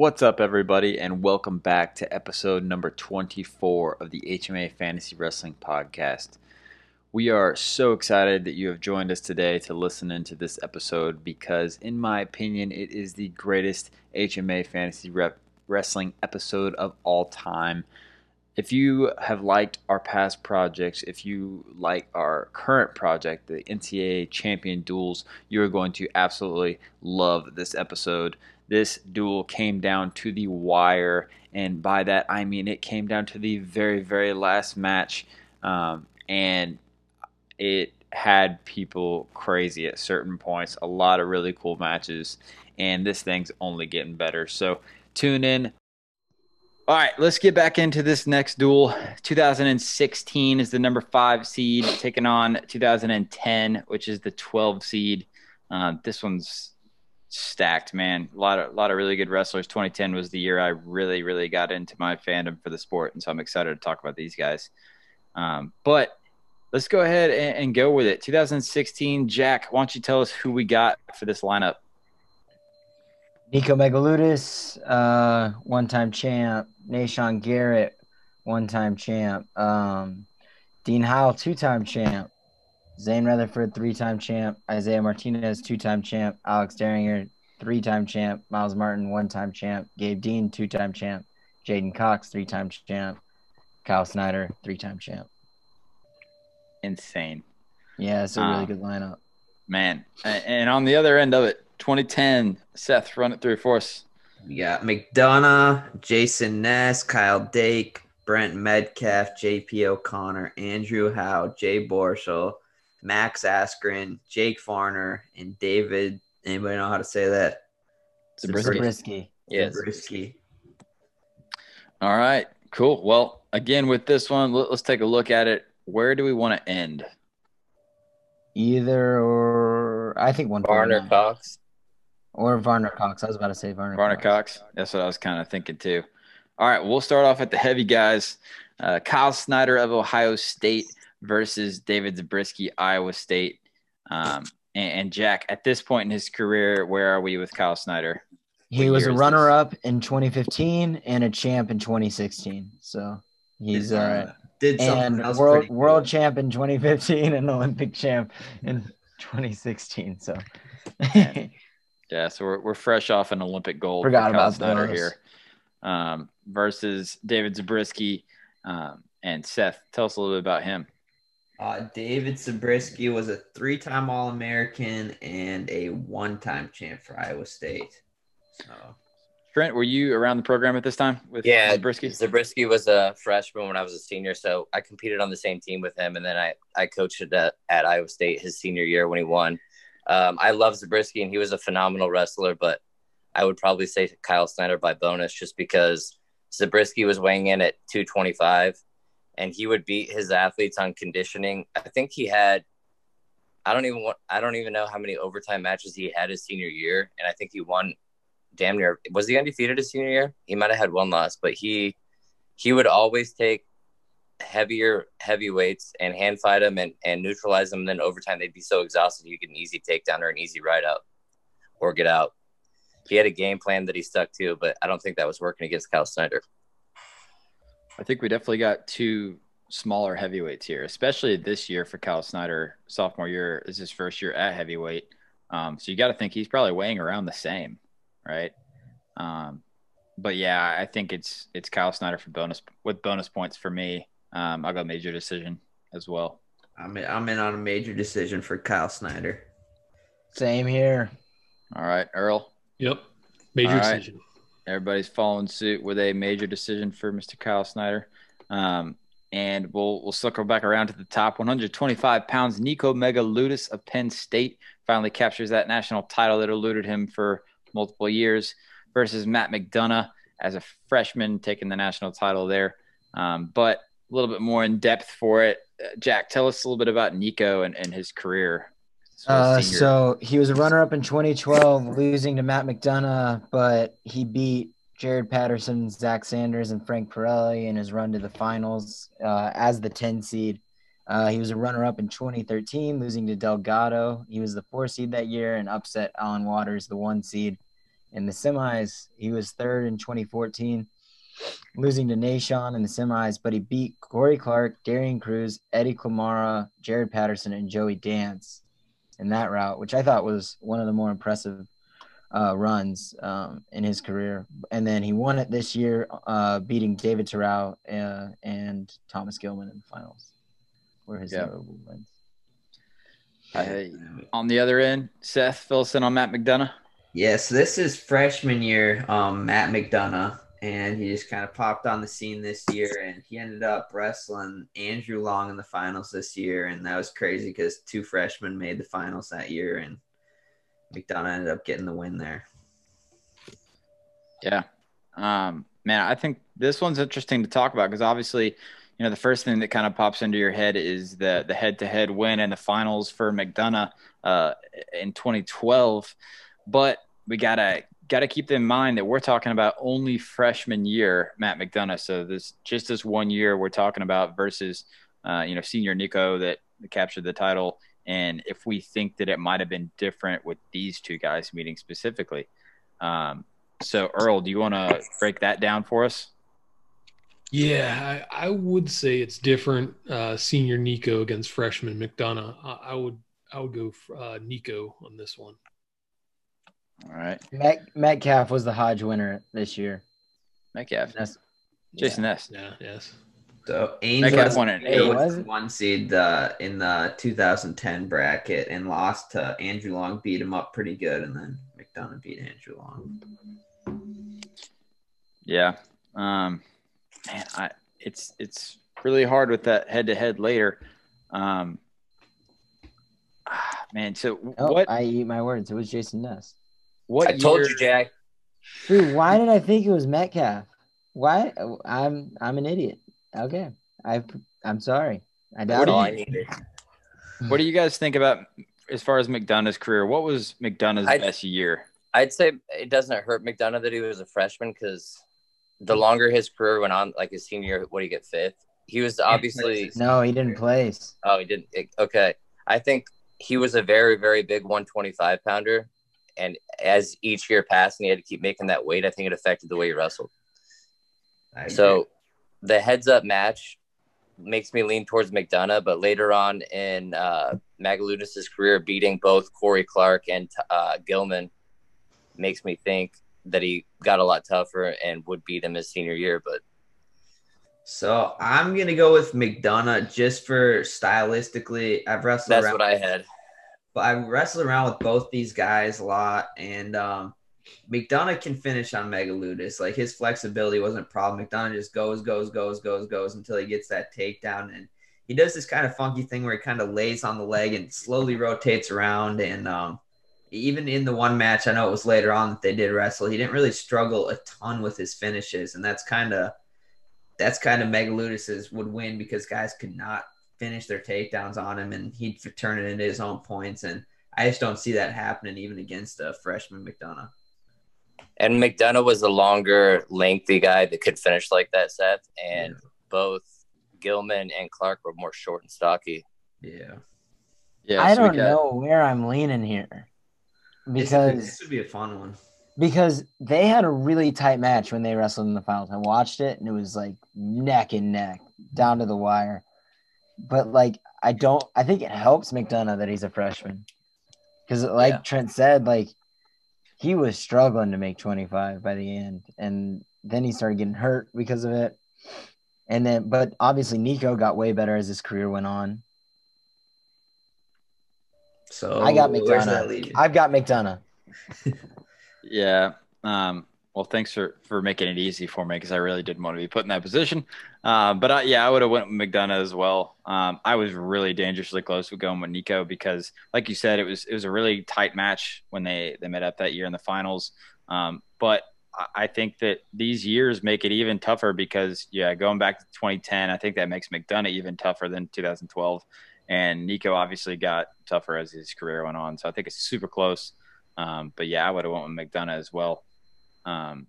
What's up, everybody, and welcome back to episode number 24 of the HMA Fantasy Wrestling Podcast. We are so excited that you have joined us today to listen into this episode because, in my opinion, it is the greatest HMA Fantasy Rep Wrestling episode of all time. If you have liked our past projects, if you like our current project, the NCAA Champion Duels, you are going to absolutely love this episode. This duel came down to the wire, and by that I mean it came down to the very, very last match, um, and it had people crazy at certain points. A lot of really cool matches, and this thing's only getting better. So tune in. All right, let's get back into this next duel. 2016 is the number five seed taking on 2010, which is the 12 seed. Uh, this one's stacked, man. A lot of a lot of really good wrestlers. 2010 was the year I really, really got into my fandom for the sport, and so I'm excited to talk about these guys. Um, but let's go ahead and, and, go with it. 2016, Jack. Why don't you tell us who we got for this lineup? Nico Megaludis, uh, one-time champ. Nahshon Garrett, one-time champ. Um, Dean Heil, two-time champ. Zayn Retherford, three-time champ. Isaiah Martinez, two-time champ. Alex Dieringer, three-time champ. Miles Martin, one-time champ. Gabe Dean, two-time champ. J'den Cox, three-time champ. Kyle Snyder, three-time champ. Insane. Yeah, it's a really um, good lineup. Man, and on the other end of it, 2010, Seth, run it through for us. We got McDonough, Jason Ness, Kyle Dake, Brent Metcalf, JP O'Connor, Andrew Howe, Jay Borschel, Max Askren, Jake Varner, and David. Anybody know how to say that? Zabriskie. Yes. Zabriskie. All right, cool. Well, again, with this one, let's take a look at it. Where do we want to end? Either or, I think one. Varner Cox. Or Varner Cox. I was about to say Varner. Varner Cox. Cox. That's what I was kind of thinking too. All right, we'll start off at the heavy guys. Uh, Kyle Snyder of Ohio State versus David Zabriskie, Iowa State. Um, and, and, Jack, at this point in his career, where are we with Kyle Snyder? He was a runner up in 2015 and a champ in 2016. So he's uh, did and world cool. world champ in 2015 and Olympic champ in 2016. So yeah, so we're, we're fresh off an Olympic gold. Forgot about Snyder those. here. Um, versus David Zabriskie um, and Seth. Tell us a little bit about him. Uh, David Zabriskie was a three-time All-American and a one-time champ for Iowa State. So, Trent, were you around the program at this time with yeah, Zabriskie? Zabriskie was a freshman when I was a senior, so I competed on the same team with him, and then I I coached at, at Iowa State his senior year when he won. Um, I love Zabriskie, and he was a phenomenal wrestler, but I would probably say Kyle Snyder by bonus just because Zabriskie was weighing in at 225 and he would beat his athletes on conditioning. I think he had I don't even want I don't even know how many overtime matches he had his senior year, and I think he won damn near was he undefeated his senior year? He might have had one loss, but he he would always take heavier heavyweights and hand fight them and, and neutralize them. And then overtime they'd be so exhausted you get an easy takedown or an easy ride out or get out. He had a game plan that he stuck to, but I don't think that was working against Kyle Snyder. I think we definitely got two smaller heavyweights here, especially this year for Kyle Snyder. Sophomore year is his first year at heavyweight. Um, so you got to think he's probably weighing around the same, right? Um, but yeah, I think it's it's Kyle Snyder for bonus with bonus points for me. Um, I'll go major decision as well. I'm in, I'm in on a major decision for Kyle Snyder. Same here. All right, Earl. Yep, major decision. Everybody's following suit with a major decision for Mr. Kyle Snyder. Um, and we'll we'll circle back around to the top 125 pounds. Nico Megaludis of Penn State finally captures that national title that eluded him for multiple years versus Matt McDonough as a freshman taking the national title there. Um, but a little bit more in depth for it. Uh, Jack, tell us a little bit about Nico and, and his career. Uh, so he was a runner up in 2012, losing to Matt McDonough, but he beat Jared Patterson, Zach Sanders, and Frank Perrelli in his run to the finals uh, as the 10 seed. Uh, he was a runner up in 2013, losing to Delgado. He was the four seed that year and upset Alan Waters, the one seed. In the semis, he was third in 2014, losing to Nahshon in the semis, but he beat Corey Clark, Darian Cruz, Eddie Klimara, Jared Patterson, and Joey Dance in that route, which I thought was one of the more impressive uh, runs um, in his career. And then he won it this year, uh, beating David Terrell uh, and Thomas Gilman in the finals. Were his Yeah. notable wins. I, on the other end, Seth, fill us in on Matt McDonough. Yes, this is freshman year, um, Matt McDonough, and he just kind of popped on the scene this year, and he ended up wrestling Andrew Long in the finals this year, and that was crazy because two freshmen made the finals that year, and McDonough ended up getting the win there. Yeah. Um, man, I think this one's interesting to talk about because obviously, you know, the first thing that kind of pops into your head is the the head to head win in the finals for McDonough uh, in 2012. But we gotta gotta keep in mind that we're talking about only freshman year Matt McDonough. So this just this one year we're talking about versus uh, you know senior Nico that captured the title. And if we think that it might have been different with these two guys meeting specifically, um, so, Earl, do you want to break that down for us? Yeah, I, I would say it's different. Uh, senior Nico against freshman McDonough. I, I would I would go uh, Nico on this one. All right, Met, Metcalf was the Hodge winner this year. Metcalf, That's, Jason Ness. Yeah, yes. So Metcalf Angel won an Hey, was was it? one seed uh, in the 2010 bracket and lost to Andrew Long, beat him up pretty good, and then McDonough beat Andrew Long. Yeah, um, man, I it's it's really hard with that head to head later. Um, ah, man, so Oh, what I eat my words. It was Jason Ness. What I told you, Jack. Dude, why did I think it was Metcalf? Why? I'm I'm an idiot. Okay, I I'm sorry. I What doubt do all you- I needed. What do you guys think about as far as McDonough's career? What was McDonough's I- best year? I'd say it doesn't hurt McDonough that he was a freshman because the longer his career went on, like his senior what did he get fifth? He was obviously No, he didn't place. oh he didn't okay. I think he was a very very big 125 pounder, and as each year passed and he had to keep making that weight, I think it affected the way he wrestled. So the heads up match makes me lean towards McDonough, but later on in uh, Megaludis' career, beating both Corey Clark and uh, Gilman makes me think that he got a lot tougher and would beat him his senior year. But So I'm gonna go with McDonough just for stylistically. I've wrestled that's around, what I had. But I've wrestled around with both these guys a lot, and um, McDonough can finish on Megaludis. Like his flexibility wasn't a problem. McDonough just goes, goes, goes, goes, goes until he gets that takedown, and he does this kind of funky thing where he kind of lays on the leg and slowly rotates around. And um, even in the one match, I know it was later on that they did wrestle. He didn't really struggle a ton with his finishes, and that's kind of that's kind of Megaludis's would win because guys could not finish their takedowns on him, and he'd turn it into his own points. And I just don't see that happening even against a freshman McDonough. And McDonough was a longer, lengthy guy that could finish like that, Seth. And both Gilman and Clark were more short and stocky. Yeah, Yeah, I so don't got- know where I'm leaning here This would be- because this would be a fun one. because they had a really tight match when they wrestled in the finals. I watched it and it was like neck and neck down to the wire. But like I don't I think it helps McDonough that he's a freshman. Cuz like Yeah. Trent said like he was struggling to make 25 by the end and then he started getting hurt because of it. And then but obviously Nico got way better as his career went on. So I got McDonough. I've got McDonough. Yeah. Um, well, thanks for, for making it easy for me because I really didn't want to be put in that position. Uh, but I, yeah, I would have went with McDonough as well. Um, I was really dangerously close with going with Nico because, like you said, it was it was a really tight match when they they met up that year in the finals. Um, but I- think that these years make it even tougher because, yeah, going back to 2010, I think that makes McDonough even tougher than 2012. And Nico obviously got tougher as his career went on. So I think it's super close. Um, but yeah, I would have went with McDonough as well. Um,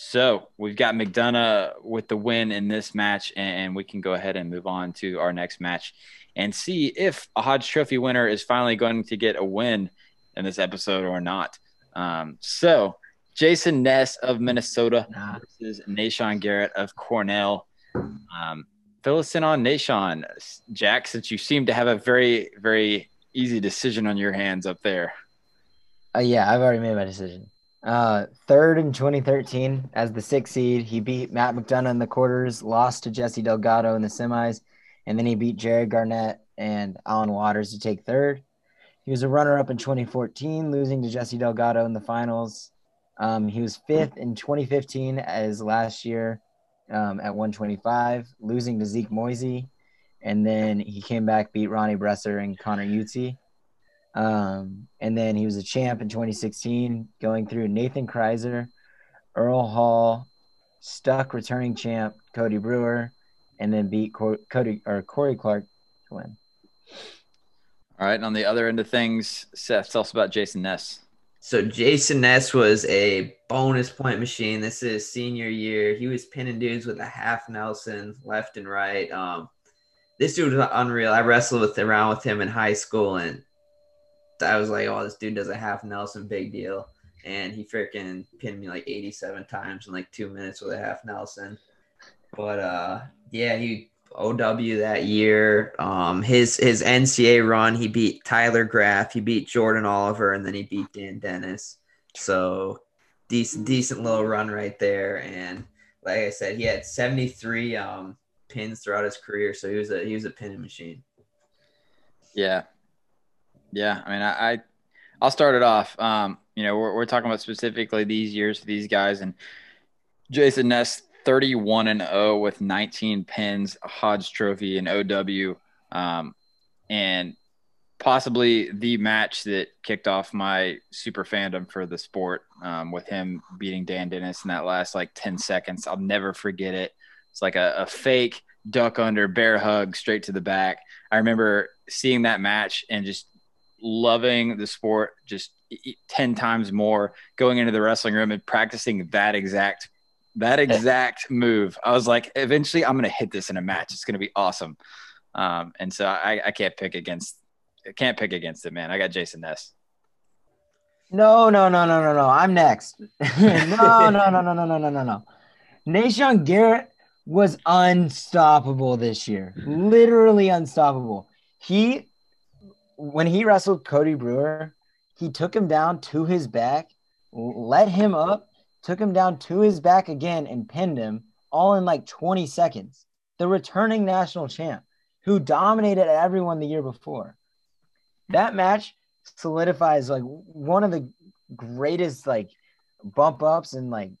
so we've got McDonough with the win in this match, and we can go ahead and move on to our next match and see if a Hodge Trophy winner is finally going to get a win in this episode or not. Um, so Jason Ness of Minnesota versus Nahshon Garrett of Cornell. Um, fill us in on Nahshon, Jack, since you seem to have a very, very easy decision on your hands up there. Uh, yeah, I've already made my decision. Uh, third in 2013 as the sixth seed, he beat Matt McDonough in the quarters, lost to Jesse Delgado in the semis, and then he beat Jared Garnett and Alan Waters to take third. He was a runner-up in 2014, losing to Jesse Delgado in the finals. Um, he was fifth in 2015 as last year um, at 125, losing to Zeke Moisey, and then he came back, beat Ronnie Bresser and Conor Youtsey. Um, and then he was a champ in 2016, going through Nathan Kraisser, Earl Hall, stuck returning champ Cody Brewer, and then beat Cor- Cody or Corey Clark to win. All right. And on the other end of things, Seth, tell us about Jason Ness. So Jason Ness was a bonus point machine. This is senior year. He was pinning dudes with a half Nelson left and right. Um, this dude was unreal. I wrestled with around with him in high school, and I was like, "Oh, this dude does a half Nelson, big deal." And he freaking pinned me like 87 times in like two minutes with a half Nelson. But uh, yeah, he OW that year. Um, his his NCA run, he beat Tyler Graff, he beat Jordan Oliver, and then he beat Dan Dennis. So decent decent little run right there. And like I said, he had 73 um, pins throughout his career. So he was a he was a pinning machine. Yeah. Yeah. I mean, I, I I'll start it off. Um, you know, we're, we're talking about specifically these years for these guys and Jason Ness, 31 and 0 with 19 pins, Hodge Trophy, and OW, um, and possibly the match that kicked off my super fandom for the sport um, with him beating Dan Dennis in that last like 10 seconds. I'll never forget it. It's like a, a fake duck under bear hug straight to the back. I remember seeing that match and just loving the sport just 10 times more going into the wrestling room and practicing that exact that exact move. I was like, eventually I'm going to hit this in a match. It's going to be awesome. Um, and so I, I can't pick against, I can't pick against it, man. I got Jason Ness. No, no, no, no, no, no. I'm next. no, no, no, no, no, no, no, no, no. Nahshon Garrett was unstoppable this year. Literally unstoppable. He when he wrestled Cody Brewer, he took him down to his back, let him up, took him down to his back again, and pinned him all in like 20 seconds. The returning national champ who dominated everyone the year before. That match solidifies like one of the greatest like bump ups and like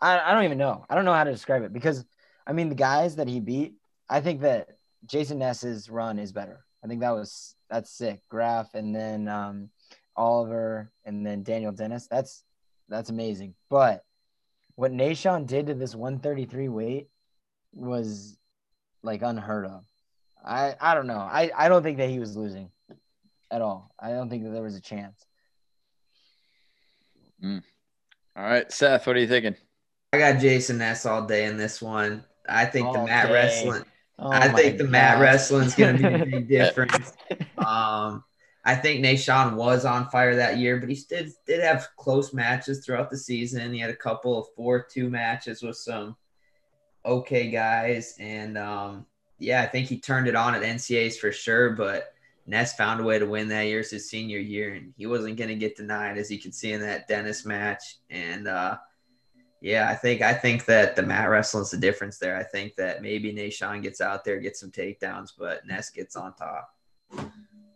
I, I don't even know. I don't know how to describe it because I mean the guys that he beat, I think that Jason Ness's run is better. I think that was that's sick. Graff and then um, Oliver and then Daniel Dennis. That's that's amazing. But what Nahshon did to this 133 weight was like unheard of. I I don't know. I I don't think that he was losing at all. I don't think that there was a chance. All right, Seth, what are you thinking? I got Jason Ness all day in this one. I think the All mat day. wrestling. Oh I think the mat God. wrestling's going to be the big difference. Um, I think Nahshon was on fire that year, but he did did have close matches throughout the season. He had a couple of four-two matches with some okay guys, and um, yeah, I think he turned it on at NCA's for sure. But Ness found a way to win that year. It's his senior year, and he wasn't going to get denied, as you can see in that Dennis match. And uh, yeah, I think I think that the mat wrestling's the difference there. I think that maybe Nahshon gets out there, gets some takedowns, but Ness gets on top.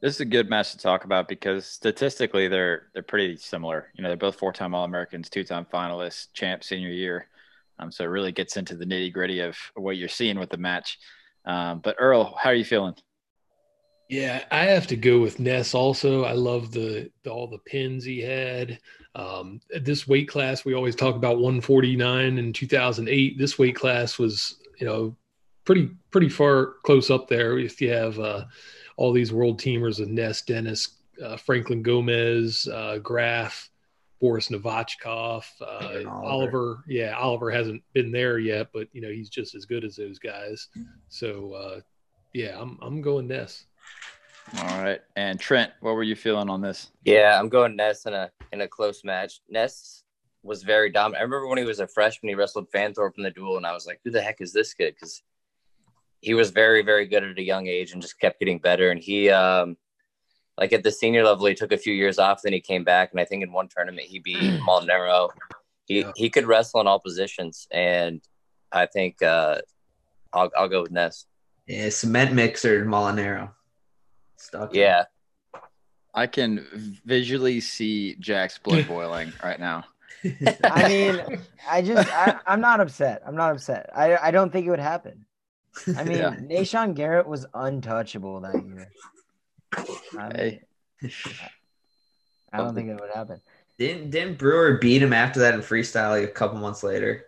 This is a good match to talk about because statistically they're they're pretty similar. You know, they're both four-time All-Americans, two-time finalists, champ senior year. Um, so it really gets into the nitty-gritty of what you're seeing with the match. Um, but Earl, how are you feeling? Yeah, I have to go with Ness also. I love the, the all the pins he had. Um, this weight class, we always talk about 149 in 2008. This weight class was, you know, pretty pretty far close up there. If you have uh, all these world teamers of Ness, Dennis, uh, Franklin Gomez, uh, Graff, Boris Novachkov, uh, Oliver. Oliver. Yeah, Oliver hasn't been there yet, but you know he's just as good as those guys. So uh, yeah, I'm I'm going Ness. All right. And Trent, what were you feeling on this? Yeah, I'm going Ness in a in a close match. Ness was very dominant. I remember when he was a freshman, he wrestled Fanthorpe in the duel, and I was like, "Who the heck is this kid?" Because he was very, very good at a young age and just kept getting better. And he, um, like at the senior level, he took a few years off, then he came back, and I think in one tournament he beat Molinaro. He Yeah. he could wrestle in all positions, and I think uh, I'll I'll go with Ness. Yeah, cement mixer Molinaro. Stuck. Yeah, I can visually see Jack's blood boiling right now. I mean, I just I, I'm not upset. I'm not upset. I I don't think it would happen. I mean, Yeah. Nahshon Garrett was untouchable that year. I, mean, Hey. I don't think it would happen. didn't didn't Brewer beat him after that in freestyle like a couple months later?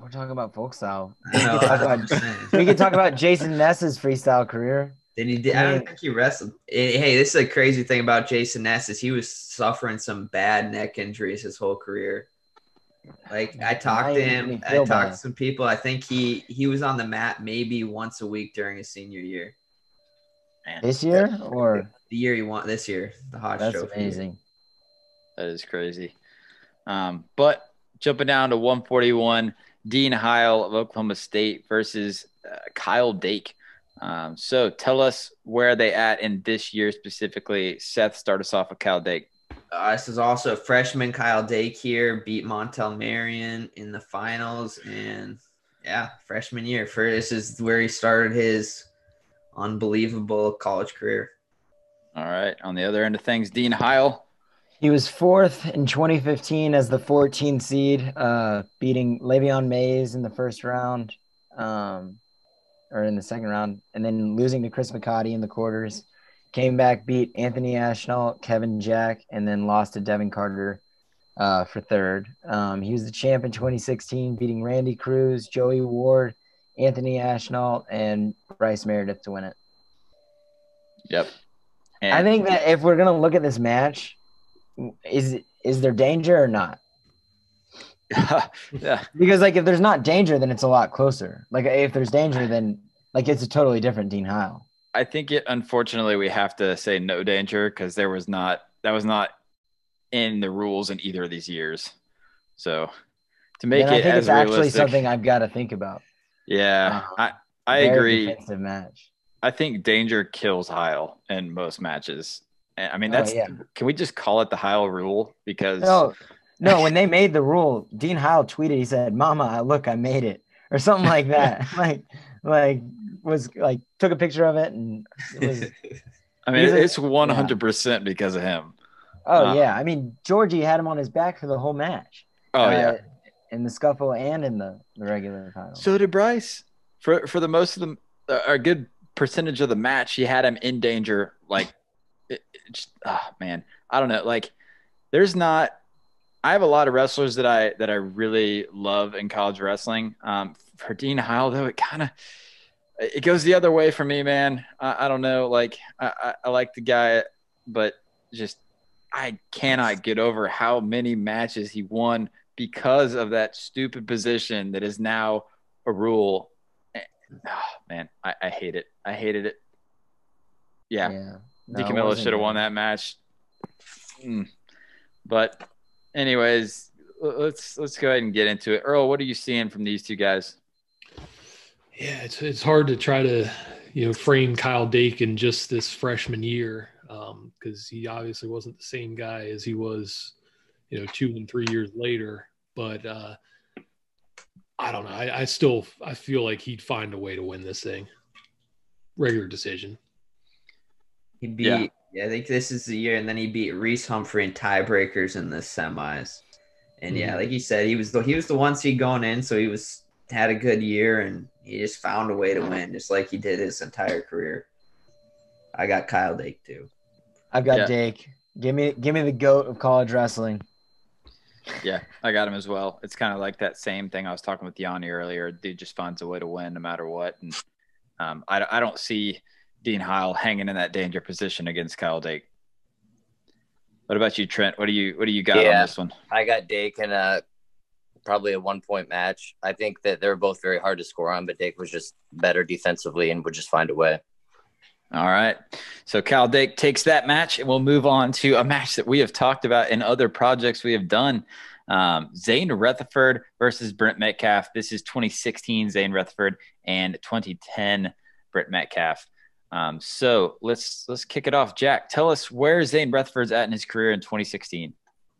We're talking about folk style. I We could talk that's what I'm about, we could talk about Jason Ness's freestyle career. Then he did. I don't think he wrestled. Hey, this is a crazy thing about Jason Ness is he was suffering some bad neck injuries his whole career. Like I talked to him, I talked to some people. I think he he was on the mat maybe once a week during his senior year. This year or The year he won this year, the Hodge that's Trophy. amazing. That is crazy. Um, but jumping down to 141, Dean Heil of Oklahoma State versus uh, Kyle Dake. Um, so tell us where they at in this year specifically. Seth, start us off with Kyle Dake. Uh, this is also freshman Kyle Dake here beat Montel Marion in the finals, and yeah, freshman year. For this is where he started his unbelievable college career. All right. On the other end of things, Dean Heil. He was fourth in 2015 as the 14 seed, uh, beating Lavion Mayes in the first round, um, or in the second round, and then losing to Chris McCarty in the quarters. Came back, beat Anthony Ashnault, Kevin Jack, and then lost to Devin Carter uh, for third. Um, he was the champ in 2016, beating Randy Cruz, Joey Ward, Anthony Ashnault, and Bryce Meredith to win it. Yep. I think that if we're gonna look at this match, is is there danger or not? yeah, Because like if there's not danger, then it's a lot closer. Like if there's danger, then like it's a totally different Dean Heil. I think it unfortunately we have to say no danger because there was not that was not in the rules in either of these years. So to make And I it think as it's actually something I've got to think about. yeah, Um, I I Very agree. Defensive match. I think danger kills Heil in most matches. I mean Oh, that's yeah. can we just call it the Heil rule because No, no. When they made the rule, Dean Heil tweeted. He said, "Mama, I- look, I made it," or something like that. like, like was like took a picture of it and it was. I mean he's it's one hundred percent because of him. Oh Uh, yeah, I mean Georgie had him on his back for the whole match. Oh uh, yeah. in the scuffle and in the, the regular title. So did Bryce. For for the most of the uh, a good percentage of the match, he had him in danger. Like, it, it just ah man, I don't know. Like, there's not. I have a lot of wrestlers that I that I really love in college wrestling. Um, for Dean Heil though, it kind of it goes the other way for me, man. I, I don't know. Like, I, I, I like the guy, but just I cannot get over how many matches he won because of that stupid position that is now a rule. Eh, Oh, man, I, I hate it. I hated it. Yeah, yeah. No, should have won that match. Mm. But, anyways, let's let's go ahead and get into it. Earl, what are you seeing from these two guys? Yeah, it's it's hard to try to you know frame Kyle Dake in just this freshman year because he obviously wasn't the same guy as he was you know two and three years later. But uh, I don't know. I, I still I feel like he'd find a way to win this thing. Regular decision. He beat. Yeah. Yeah. I think this is the year, and then he beat Reece Humphrey in tiebreakers in the semis. And yeah, Mhm. like you said, he was the he was the one seed going in, so he was had a good year, and he just found a way to win, just like he did his entire career. I got Kyle Dake too. I've got Yeah. Dake. Give me give me the goat of college wrestling. Yeah, I got him as well. It's kind of like that same thing I was talking with Yanni earlier. Dude just finds a way to win no matter what. And um, I, I don't see Dean Heil hanging in that danger position against Kyle Dake. What about you, Trent? What do you what do you got on this one? I got Dake in a probably a one point match. I think that they're both very hard to score on, but Dake was just better defensively and would just find a way. All right. So Cal Dake takes that match, and we'll move on to a match that we have talked about in other projects we have done. Um, Zane Retherford versus Brent Metcalf. This is 2016 Zane Retherford and 2010 Brent Metcalf. Um, so let's let's kick it off. Jack, tell us where Zane Retherford's at in his career in 2016.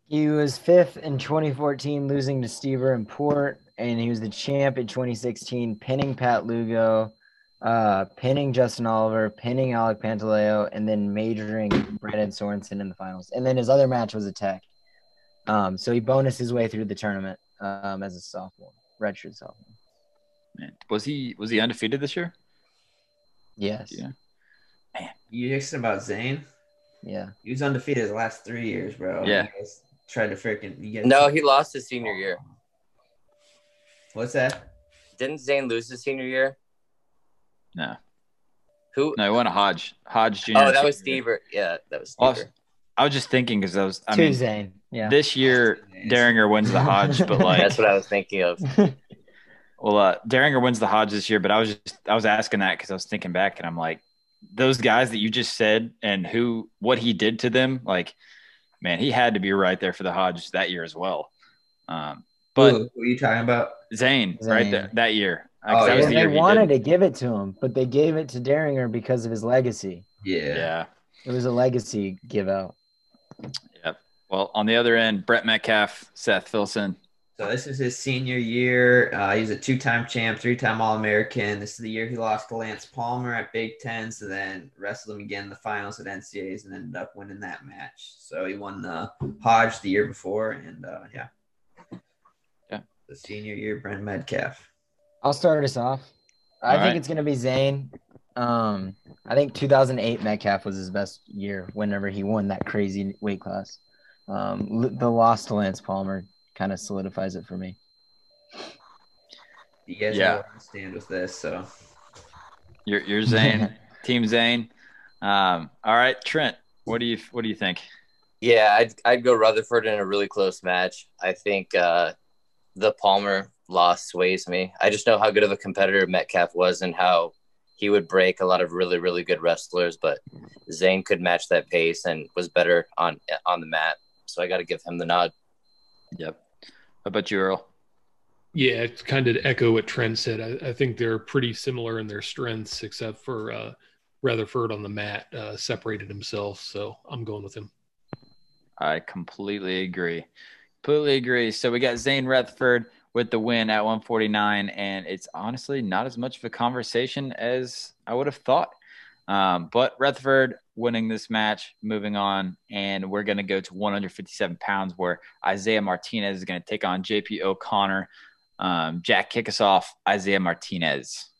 He was fifth in 2014, losing to Stever and Port, and he was the champ in 2016, pinning Pat Lugo, uh, pinning Justin Oliver, pinning Alec Pantaleo, and then majoring Brandon Sorensen in the finals. And then his other match was a tech. Um, so he bonus his way through the tournament um, as a sophomore, redshirt sophomore. Man, was he was he undefeated this year? Yes. Yeah. You asking about Zane? Yeah. He was undefeated his last three years, bro. Yeah. You guys tried to freaking. You guys, No, he lost his senior year. What's that? Didn't Zane lose his senior year? No, Who? no, he won a Hodge Hodge Jr. oh, that was senior year. Stever. Yeah, that was Stever. I was just thinking because I was. I mean, Zane. Yeah. this year Dieringer wins the Hodge, but like, That's what I was thinking of. well, uh, Dieringer wins the Hodge this year. But I was just I was asking that because I was thinking back and I'm like, those guys that you just said and who what he did to them, like, man, he had to be right there for the Hodge that year as well. Um, but Who, who are you talking about? Zane, right there that year. Oh, 'cause that yeah. the they year he wanted to give it to him, but they gave it to Dieringer because of his legacy. Yeah. Yeah. It was a legacy give out. Yep. Well, on the other end, Brent Metcalf, Seth Filson. So this is his senior year. Uh, he was a two-time champ, three-time All-American. This is the year he lost to Lance Palmer at Big Ten, so then wrestled him again in the finals at NCAAs and ended up winning that match. So he won the Hodge the year before, and uh, yeah, Yeah. the senior year, Brent Metcalf. I'll start us off. I All think right. it's gonna be Zane. Um, I think 2008 Metcalf was his best year. Whenever he won that crazy weight class, um, l- the loss to Lance Palmer kind of solidifies it for me. You guys Yeah. I stand with this, so You're, you're Zane, Team Zane. Um, all right, Trent. What do you What do you think? Yeah, I'd I'd go Retherford in a really close match. I think uh, the Palmer loss sways me. I just know how good of a competitor Metcalf was and how he would break a lot of really really good wrestlers. But Zane could match that pace and was better on on the mat. So I got to give him the nod. Yep. About you, Earl? Yeah, it's kind of to echo what Trent said. I, I think they're pretty similar in their strengths, except for uh, Retherford on the mat uh, separated himself. So I'm going with him. I completely agree. Completely agree. So we got Zane Retherford with the win at 149, and it's honestly not as much of a conversation as I would have thought. Um, but Retherford winning this match, moving on, and we're going to go to 157 pounds where Isaiah Martinez is going to take on JP O'Connor. Um, Jack, kick us off. Isaiah Martinez.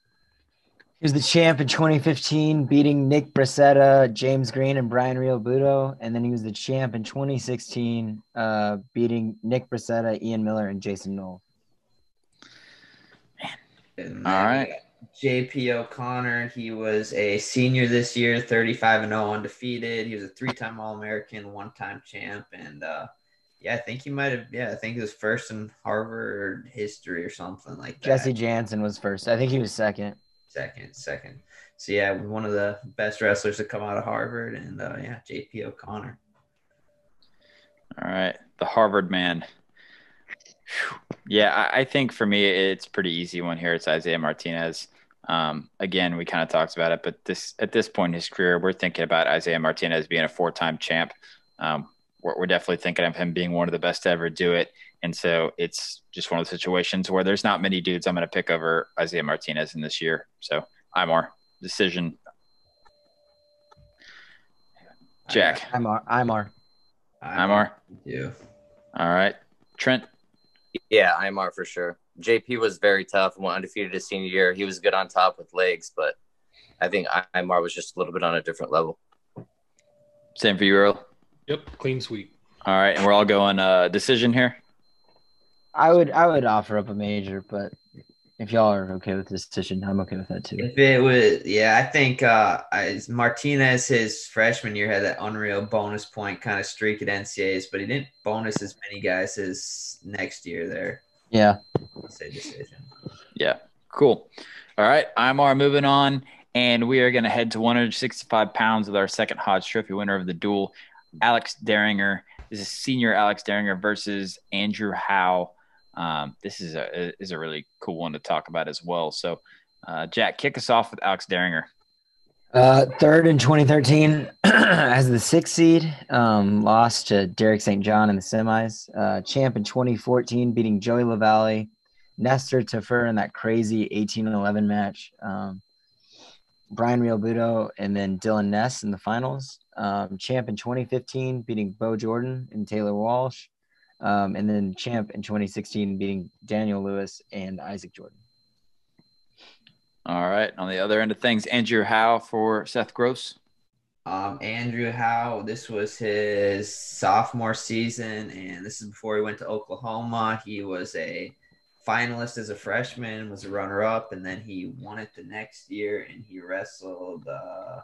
He was the champ in 2015, beating Nick Brascetta, James Green, and Brian Realbuto. And then he was the champ in 2016, uh, beating Nick Brascetta, Ian Miller, and Jason Nolf. And All then right. We got JP O'Connor. He was a senior this year, 35 and 0 undefeated. He was a three-time All-American, one-time champ, and uh, yeah, I think he might have. Yeah, I think he was first in Harvard history or something like that. Jesse Jantzen was first. I think he was second. second, second. So yeah, one of the best wrestlers to come out of Harvard, and uh, yeah, JP O'Connor. All right, the Harvard man. Yeah, I, I think for me it's pretty easy one here. It's Isaiah Martinez. Um, again, we kind of talked about it, but this at this point in his career, we're thinking about Isaiah Martinez being a four-time champ. Um, we're, we're definitely thinking of him being one of the best to ever do it. And so it's just one of the situations where there's not many dudes I'm going to pick over Isaiah Martinez in this year. So Imar decision. Jack, Imar. Imar. Imar. Yeah. All right, Trent. Yeah, Imar for sure. JP was very tough. And went undefeated his senior year. He was good on top with legs, but I think Imar was just a little bit on a different level. Same for you, Earl. Yep, clean sweep. All right, and we're all going uh, decision here. I would I would offer up a major, but if y'all are okay with this decision, I'm okay with that too. If it was, yeah, I think uh, Martinez his freshman year had that unreal bonus point kind of streak at NCAAs, but he didn't bonus as many guys as next year there. Yeah. Say decision. Yeah, cool. All right, Imar moving on, And we are going to head to 165 pounds with our second Hodge Trophy winner of the duel, Alex Dieringer. This is senior Alex Dieringer versus Andrew Howe. Um, this is a is a really cool one to talk about as well. So, uh, Jack, kick us off with Alex Dieringer. Uh, third in 2013 as the sixth seed, um, lost to Derek St. John in the semis. Uh, champ in 2014, beating Joey Lavallee, Nestor Tafur in that crazy 18-11 match. Um, Brian Realbuto and then Dylan Ness in the finals. Um, champ in 2015, beating Bo Jordan and Taylor Walsh. Um, and then champ in 2016, beating Daniel Lewis and Isaac Jordan. All right. On the other end of things, Andrew Howe for Seth Gross. Um, Andrew Howe, this was his sophomore season, and this is before he went to Oklahoma. He was a finalist as a freshman, was a runner up, and then he won it the next year, and he wrestled uh,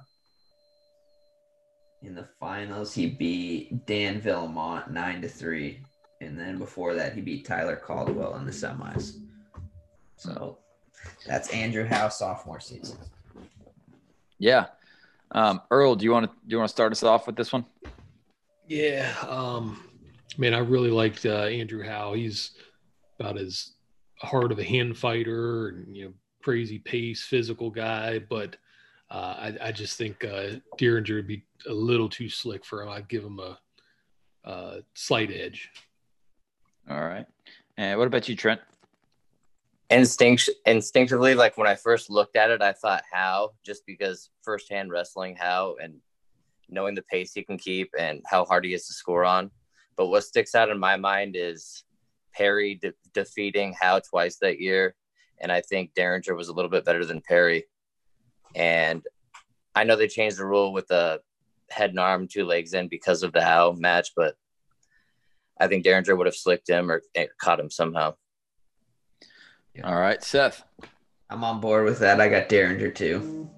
in the finals. He beat Dan Vallimont nine to three, and then before that, he beat Tyler Caldwell in the semis. So that's Andrew Howe sophomore season. Yeah. Um, Earl, do you want to do you want to start us off with this one? Yeah, um, man, I really liked uh, Andrew Howe. He's about as hard of a hand fighter and you know crazy pace, physical guy, but uh, I, I, just think uh, Dieringer would be a little too slick for him. I'd give him a, a slight edge. All right. And what about you, Trent? instinct instinctively like when i first looked at it i thought Howe just because firsthand wrestling Howe and knowing the pace he can keep and how hard he is to score on but what sticks out in my mind is perry de- defeating Howe twice that year and i think Dieringer was a little bit better than perry and i know they changed the rule with the head and arm two legs in because of the Howe match but i think Dieringer would have slicked him or caught him somehow yeah. All right, Seth. I'm on board with that. I got Dieringer too.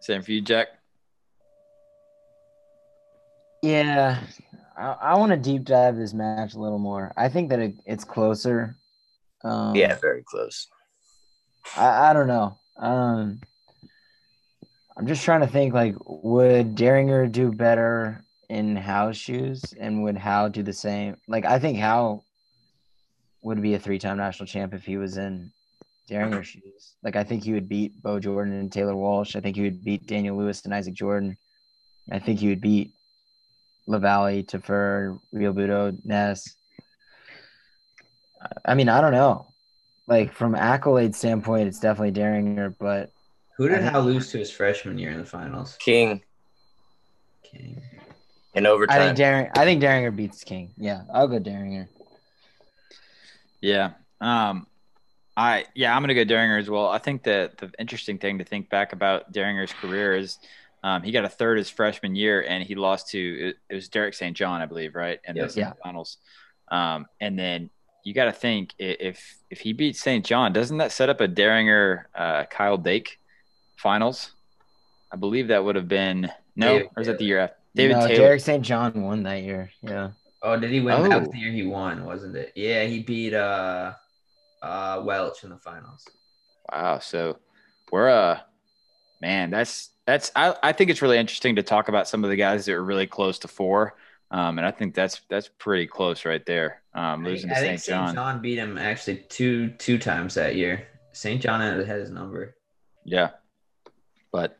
Same for you, Jack. Yeah, I, I want to deep dive this match a little more. I think that it, it's closer. Um, yeah, very close. I, I don't know. Um, I'm just trying to think like, would Dieringer do better in Howe's shoes, and would Howe do the same? Like, I think Howe would be a three-time national champ if he was in Dieringer's shoes. Like I think he would beat Bo Jordan and Taylor Walsh. I think he would beat Daniel Lewis and Isaac Jordan. I think he would beat LaValle, Tafur, Realbuto, Ness. I mean, I don't know. Like from accolade standpoint, it's definitely Dieringer, but who did Howe lose to his freshman year in the finals? King. King. In overtime. I think Dieringer, I think Dieringer beats King. Yeah, I'll go Dieringer. Yeah. Um, I yeah, I'm gonna go Dieringer as well. I think that the interesting thing to think back about Dieringer's career is um, he got a third his freshman year, and he lost to it, it was Derek St. John, I believe, right? And yes. the yeah. finals. Um, and then you got to think if if he beats St. John, doesn't that set up a Dieringer uh, Kyle Dake finals? I believe that would have been no, David, or is that the year after? David no, Taylor. Derek St. John won that year. Yeah. Oh, did he win? Oh. That was the year he won, wasn't it? Yeah, he beat uh, uh, Welch in the finals. Wow. So we're uh, man, that's that's I, I think it's really interesting to talk about some of the guys that are really close to four. Um, and I think that's that's pretty close right there. Um, losing I, to St. John. St. John beat him actually two two times that year. St. John had his number. Yeah, but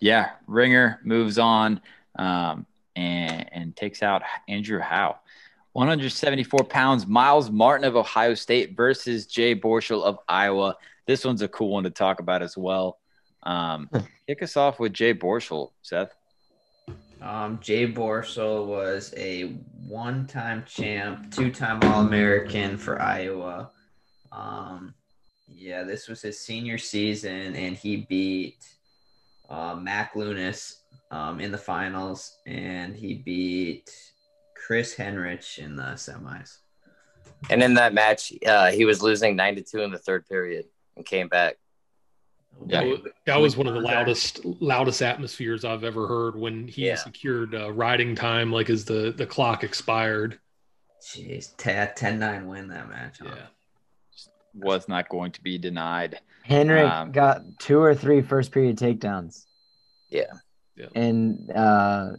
yeah, Ringer moves on. Um, and, and takes out Andrew Howe. 174 pounds, Miles Martin of Ohio State versus Jay Borschel of Iowa. This one's a cool one to talk about as well. Um, kick us off with Jay Borschel, Seth. Um, Jay Borschel was a one-time champ, two-time All-American for Iowa. Um, yeah, this was his senior season, and he beat uh, Mack Lewnes um, in the finals, and he beat Chris Henrich in the semis. And in that match, uh, he was losing nine to two in the third period and came back. Yeah, that was one of the loudest loudest atmospheres I've ever heard when he yeah. secured uh, riding time, like as the the clock expired. Jeez, 10-9 win that match. Huh? Yeah. was not going to be denied. Henrich Um, got two or three first period takedowns. Yeah. Yeah. And uh,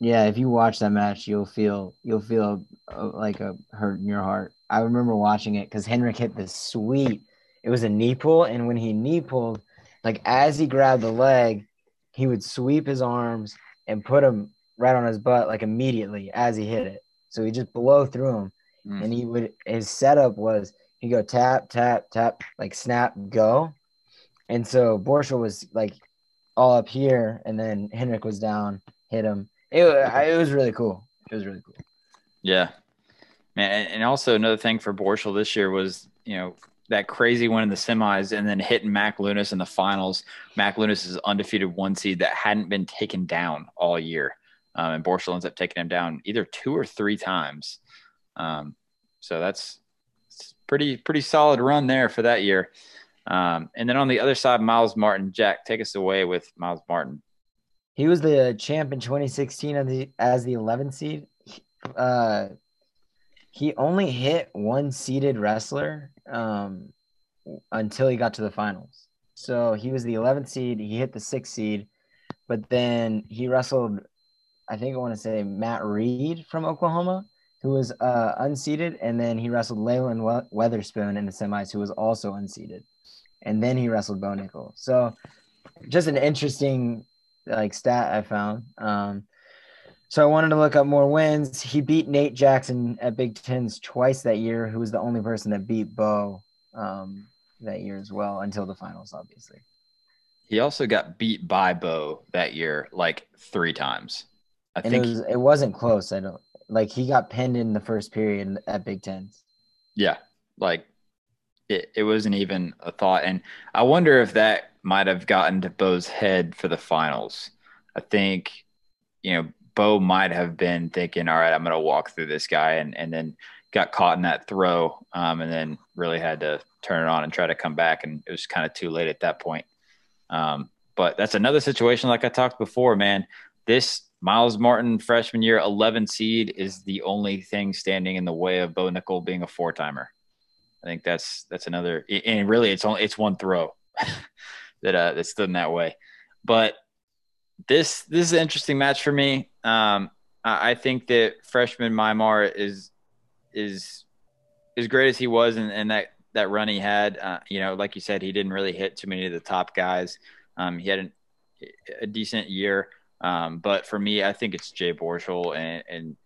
yeah, if you watch that match, you'll feel you'll feel uh, like a hurt in your heart. I remember watching it because Henrich hit this sweet. It was a knee pull, and when he knee pulled, like as he grabbed the leg, he would sweep his arms and put him right on his butt like immediately as he hit it. So he just blow through him, Mm. and he would his setup was he go tap tap tap like snap go, and so Borschel was like all up here, and then Henrich was down, hit him. It it was really cool. It was really cool. Yeah, man, and- also another thing for Borschel this year was you know that crazy one in the semis, and then hitting Mack Lewnes in the finals. Mack Lewnes is undefeated one seed that hadn't been taken down all year, um, and Borschel ends up taking him down either two or three times. Um, so that's pretty pretty solid run there for that year. Um, and then on the other side, Myles Martin. Jack, take us away with Myles Martin. He was the champ in 2016 the as the 11th seed. Uh, he only hit one seeded wrestler um, until he got to the finals. So he was the 11th seed. He hit the sixth seed, but then he wrestled. I think I want to say Matt Reed from Oklahoma, who was uh, unseeded, and then he wrestled Lelund We- Weatherspoon in the semis, who was also unseeded, and then he wrestled Bo Nickal. So just an interesting like stat I found. Um, so I wanted to look up more wins. He beat Nate Jackson at Big Tens twice that year, who was the only person that beat Bo um, that year as well until the finals, obviously. He also got beat by Bo that year like three times. I And think it was it wasn't close. I don't like he got pinned in the first period at Big Tens. Yeah, like it, it wasn't even a thought. And I wonder if that might have gotten to Bo's head for the finals. I think, you know, Bo might have been thinking, all right, I'm going to walk through this guy and, and then got caught in that throw um, and then really had to turn it on and try to come back. And it was kind of too late at that point. Um, but that's another situation, like I talked before, man. This Myles Martin freshman year 11 seed is the only thing standing in the way of Bo Nickal being a four timer. I think that's that's another, and really it's only it's one throw that uh, that stood in that way. But this this is an interesting match for me. Um, I, I think that freshman Mymar is is as great as he was and, and that that run he had. Uh, you know, like you said, he didn't really hit too many of the top guys. Um, he had an, a decent year, um, but for me, I think it's Jay Borschel, and, and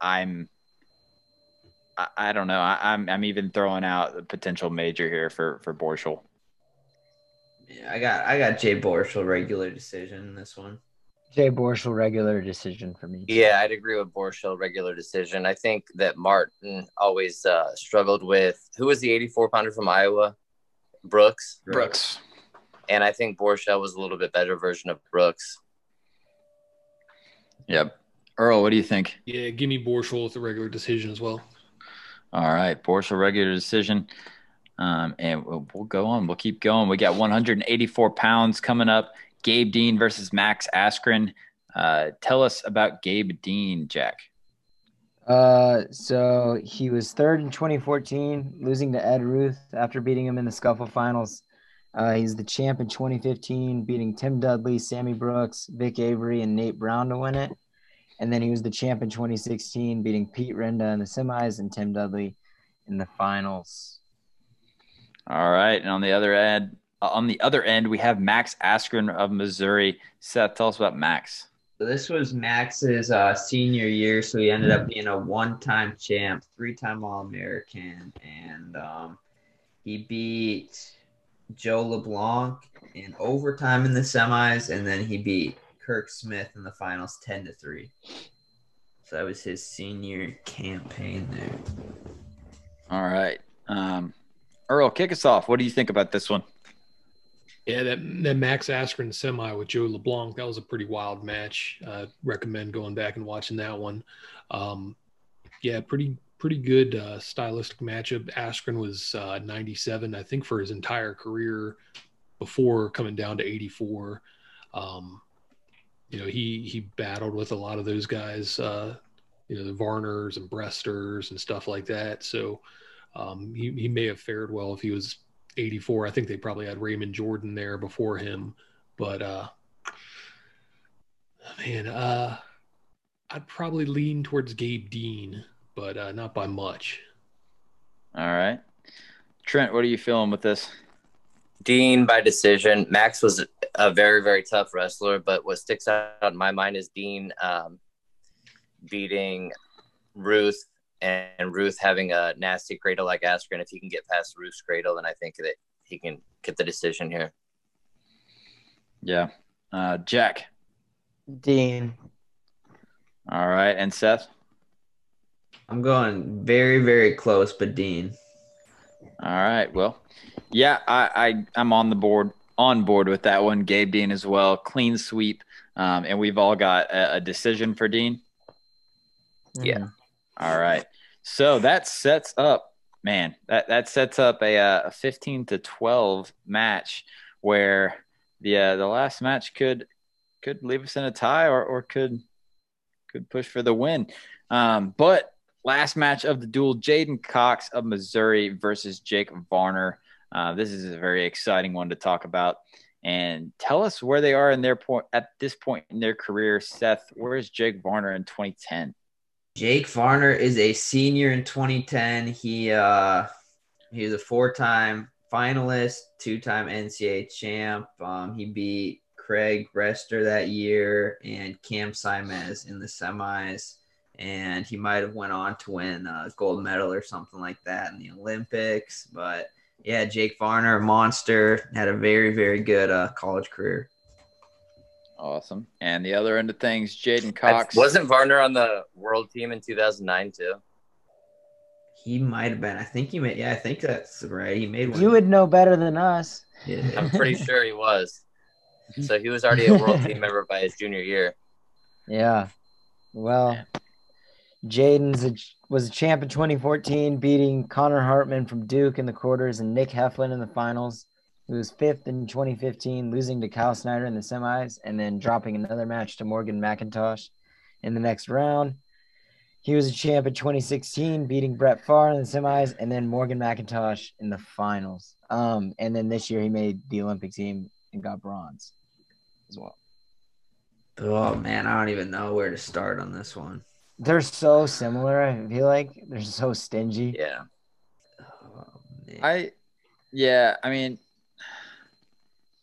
I'm. I, I don't know. I, I'm I'm even throwing out the potential major here for for Borschel. Yeah, I got I got Jay Borschel regular decision in this one. Jay Borschel regular decision for me. Yeah, I'd agree with Borschel regular decision. I think that Martin always uh, struggled with who was the 84 pounder from Iowa, Brooks, Brooks. and I think Borschel was a little bit better version of Brooks. Yep. Earl, what do you think? Yeah, give me Borschel with the regular decision as well. All right, Borschel regular decision. Um, and we'll, we'll go on. We'll keep going. We got 184 pounds coming up. Gabe Dean versus Max Askren. Uh, tell us about Gabe Dean, Jack. Uh, so he was third in 2014, losing to Ed Ruth after beating him in the scuffle finals. Uh, he's the champ in 2015, beating Tim Dudley, Sammy Brooks, Vic Avery, and Nate Brown to win it. And then he was the champ in 2016, beating Pete Renda in the semis and Tim Dudley in the finals. All right, and on the other end, uh, on the other end, we have Max Askren of Missouri. Seth, tell us about Max. So this was Max's uh, senior year, so he ended up being a one-time champ, three-time All-American, and um, he beat Joe LeBlanc in overtime in the semis, and then he beat Kirk Smith in the finals, ten to three. So that was his senior campaign there. All right, um, Earl, kick us off. What do you think about this one? Yeah, that that Max Askren semi with Joe LeBlanc, that was a pretty wild match. Uh, recommend going back and watching that one. Um, yeah, pretty pretty good uh, stylistic matchup. Askren was uh, 97, I think, for his entire career before coming down to 84. Um, you know, he he battled with a lot of those guys, uh, you know, the Varners and Bresters and stuff like that. So Um, he, he may have fared well if he was 84. I think they probably had Raymond Jordan there before him. But uh, man, uh, I'd probably lean towards Gabe Dean, but uh, not by much. All right. Trent, what are you feeling with this? Dean by decision. Max was a very, very tough wrestler, but what sticks out in my mind is Dean um, beating Ruth and Ruth having a nasty cradle like Askren. If he can get past Ruth's cradle, then I think that he can get the decision here. Yeah. Uh, Jack. Dean. All right. And Seth? I'm going very, very close, but Dean. All right. Well, yeah, I, I I'm on the board on board with that one. Gabe Dean as well. Clean sweep. Um, and we've all got a, a decision for Dean. Yeah. Mhm. All right. So that sets up, man, that, that sets up a, uh, a 15 to 12 match where the uh, the last match could could leave us in a tie or, or could could push for the win. Um, but last match of the duel, J'den Cox of Missouri versus Jake Varner. Uh, this is a very exciting one to talk about. And tell us where they are in their point at this point in their career. Seth, where is Jake Varner in 2010? Jake Varner is a senior in 2010. He uh he was a four-time finalist, two-time NCAA champ. Um, he beat Craig Rester that year and Cam Simaz in the semis, and he might have went on to win a gold medal or something like that in the Olympics. But yeah, Jake Varner, monster, had a very very good uh, college career. Awesome. And the other end of things, J'den I- Cox. Wasn't Varner on the world team in 2009 too? He might have been. I think he made. Yeah, I think that's right. He made one. You would know better than us. Yeah. I'm pretty sure he was. So he was already a world team member by his junior year. Yeah. Well, J'den's a, was a champ in 2014, beating Conor Hartmann from Duke in the quarters and Nick Heflin in the finals. He was fifth in 2015, losing to Kyle Snyder in the semis, and then dropping another match to Morgan McIntosh in the next round. He was a champ in 2016, beating Brett Pfarr in the semis, and then Morgan McIntosh in the finals. Um, and then this year he made the Olympic team and got bronze as well. Oh man, I don't even know where to start on this one. They're so similar. I feel like they're so stingy. Yeah. Oh. I yeah, I mean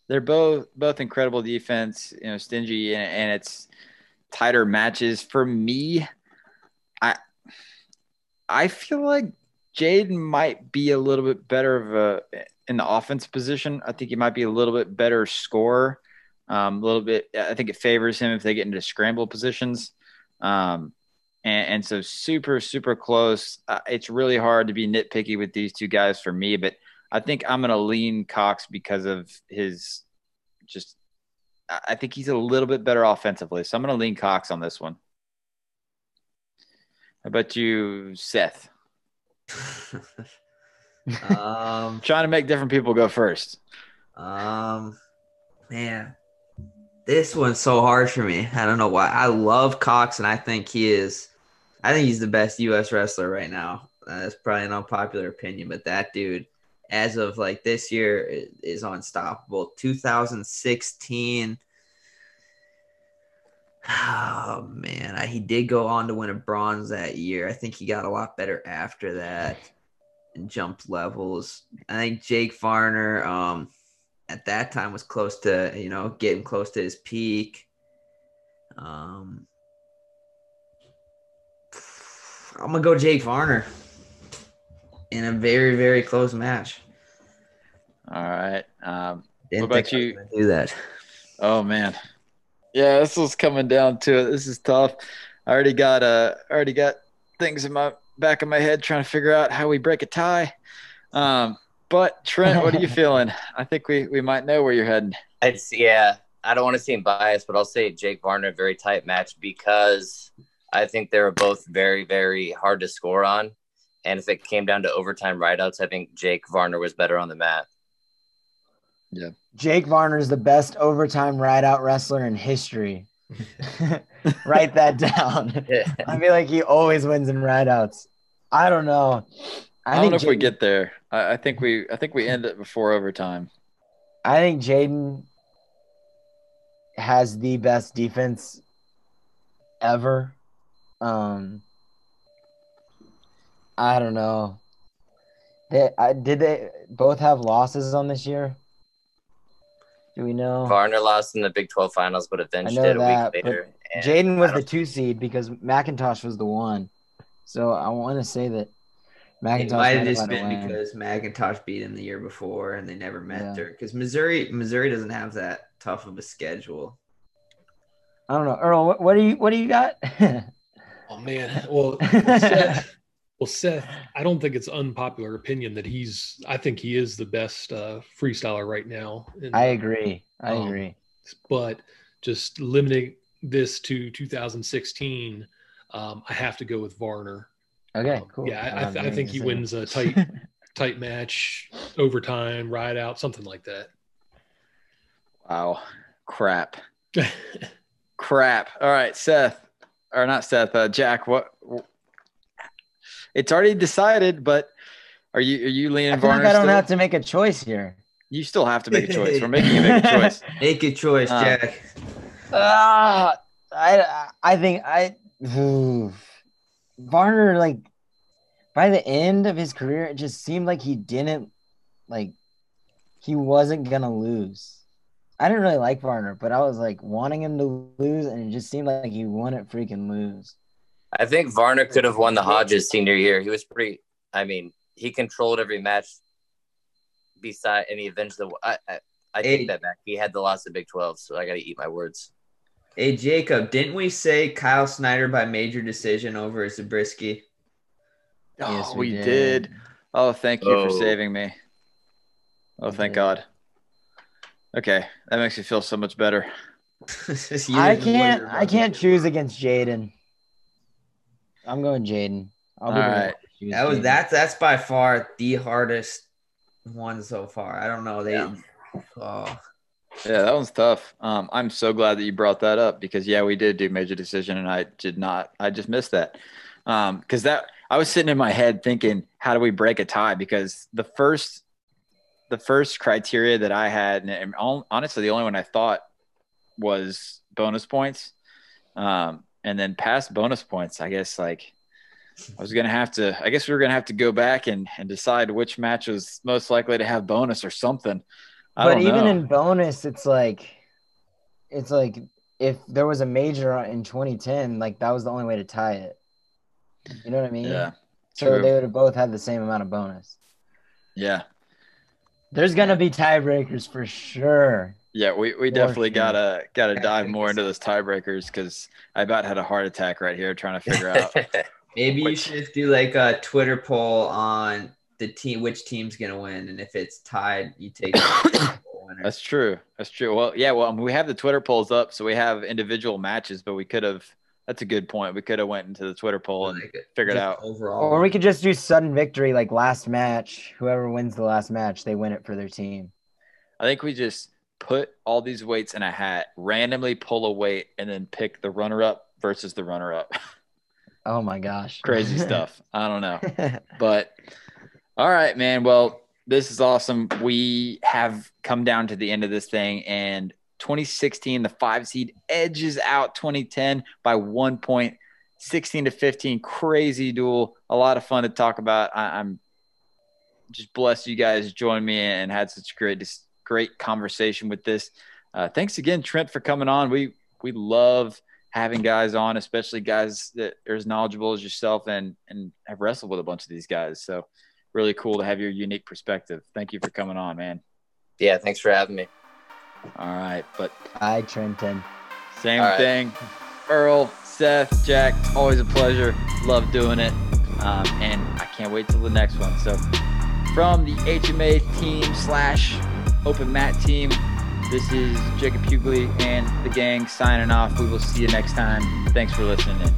they're both both incredible defense, you know, stingy and, and it's tighter matches. For me, I I feel like J'den might be a little bit better of a in the offense position. I think he might be a little bit better scorer. Um, a little bit. I think it favors him if they get into scramble positions. Um, and, and so super super close. Uh, it's really hard to be nitpicky with these two guys for me, but I think I'm gonna lean Cox because of his just. I think he's a little bit better offensively, so I'm gonna lean Cox on this one. How about you, Seth? um, trying to make different people go first. um, man, this one's so hard for me. I don't know why. I love Cox, and I think he is. I think he's the best U.S. wrestler right now. Uh, that's probably an unpopular opinion, but that dude, as of like this year, i- is unstoppable. 2016. Oh man, I, he did go on to win a bronze that year. I think he got a lot better after that and jumped levels. I think Jake Varner, um, at that time was close to you know getting close to his peak. Um, I'm gonna go Jake Varner in a very very close match. All right. Um, Didn't What about think you? do that. Oh man, yeah, this was coming down to it. This is tough. I already got uh, already got things in my back of my head trying to figure out how we break a tie. Um, but Trent, what are you feeling? I think we we might know where you're heading. It's yeah. I don't want to seem biased, but I'll say Jake Varner a very tight match because I think they were both very very hard to score on, and if it came down to overtime rideouts, I think Jake Varner was better on the mat. Yeah. Jake Varner is the best overtime ride out wrestler in history. Write that down. I feel like he always wins in ride outs. I don't know. I, don't know if we get there. I, I think we I think we end it before overtime. I think J'den has the best defense ever. Um, I don't know. They I, did they both have losses on this year? Do we know? Varner lost in the Big 12 finals, but avenged know it a that, week later. J'den was the two seed because McIntosh was the one. So I want to say that McIntosh It might have just been win. because McIntosh beat him the year before and they never met Yeah. there. Because Missouri, Missouri doesn't have that tough of a schedule. I don't know, Earl. What, what do you what do you got? Oh man. Well, Seth, well, Seth, I don't think it's unpopular opinion that he's. I think he is the best uh, freestyler right now. And, I agree. I Um, agree. But just limiting this to 2016, um, I have to go with Varner. Okay, Um, cool. Yeah, I, I, th- I think he anything wins a tight, tight match, overtime, ride out, something like that. Wow. Crap. Crap. All right, Seth. Or not Seth, uh, Jack, what it's already decided, but are you are you leaning I feel like Varner I don't still? have to make a choice here. You still have to make a choice. We're making you make a choice. Make a choice, Uh, Jack. Ah, I I think I oof. Varner like by the end of his career, it just seemed like he didn't like he wasn't gonna lose. I didn't really like Varner, but I was like wanting him to lose, and it just seemed like he wouldn't freaking lose. I think Varner could have won the Hodges senior year. He was pretty. I mean, he controlled every match. Beside, and he avenged the. I, I, I Hey. take that back. He had the loss of Big 12, so I got to eat my words. Hey, Jacob, didn't we say Kyle Snyder by major decision over Zabriskie? Oh, Yes, we, did. Oh, thank you Oh. for saving me. Oh, thank. God. Okay, that makes me feel so much better. I can't. I can't choose against J'den. I'm going J'den. I'll be All the one right. to choose That was J'den. that's that's by far the hardest one so far. I don't know. They Yeah. oh Yeah, that one's tough. Um, I'm so glad that you brought that up because yeah, we did do major decision, and I did not. I just missed that because that I was sitting in my head thinking, how do we break a tie? Because the first, the first criteria that I had, and hon- honestly, the only one I thought was bonus points, um, and then past bonus points, I guess like I was gonna have to. I guess we were gonna have to go back and and decide which match was most likely to have bonus or something. I but even know. in bonus, it's like, it's like if there was a major in 2010, like that was the only way to tie it. You know what I mean? yeah, So true. they would have both had the same amount of bonus. yeah. There's gonna be tiebreakers for sure. Yeah, we, we For definitely sure. gotta gotta dive more into those tiebreakers because I about had a heart attack right here trying to figure out. maybe you should just do like a Twitter poll on the team which team's gonna win, and if it's tied, you take. That's true. That's true. Well, yeah. Well, we have the Twitter polls up, so we have individual matches, but we could have. That's a good point. We could have went into the Twitter poll and Like, figured just out. overall. Or we could just do sudden victory, like last match. Whoever wins the last match, they win it for their team. I think we just put all these weights in a hat, randomly pull a weight, and then pick the runner-up versus the runner-up. Oh my gosh. Crazy stuff. I don't know. But all right, man. Well, this is awesome. We have come down to the end of this thing, and 2016, the five seed edges out 2010 by one point, 16 to 15. Crazy duel. A lot of fun to talk about. I, I'm just blessed you guys joined me and had such great, great conversation with this. Uh, thanks again, Trent, for coming on. We we love having guys on, especially guys that are as knowledgeable as yourself and and have wrestled with a bunch of these guys. So really cool to have your unique perspective. Thank you for coming on, man. yeah, thanks for having me. All right, but Hi, Trenton. same All right. thing. Earl, Seth, Jack, always a pleasure. Love doing it, um, and I can't wait till the next one. So from the HMA team slash Open Mat team, this is Jacob Hughley and the gang signing off. We will see you next time. Thanks for listening in.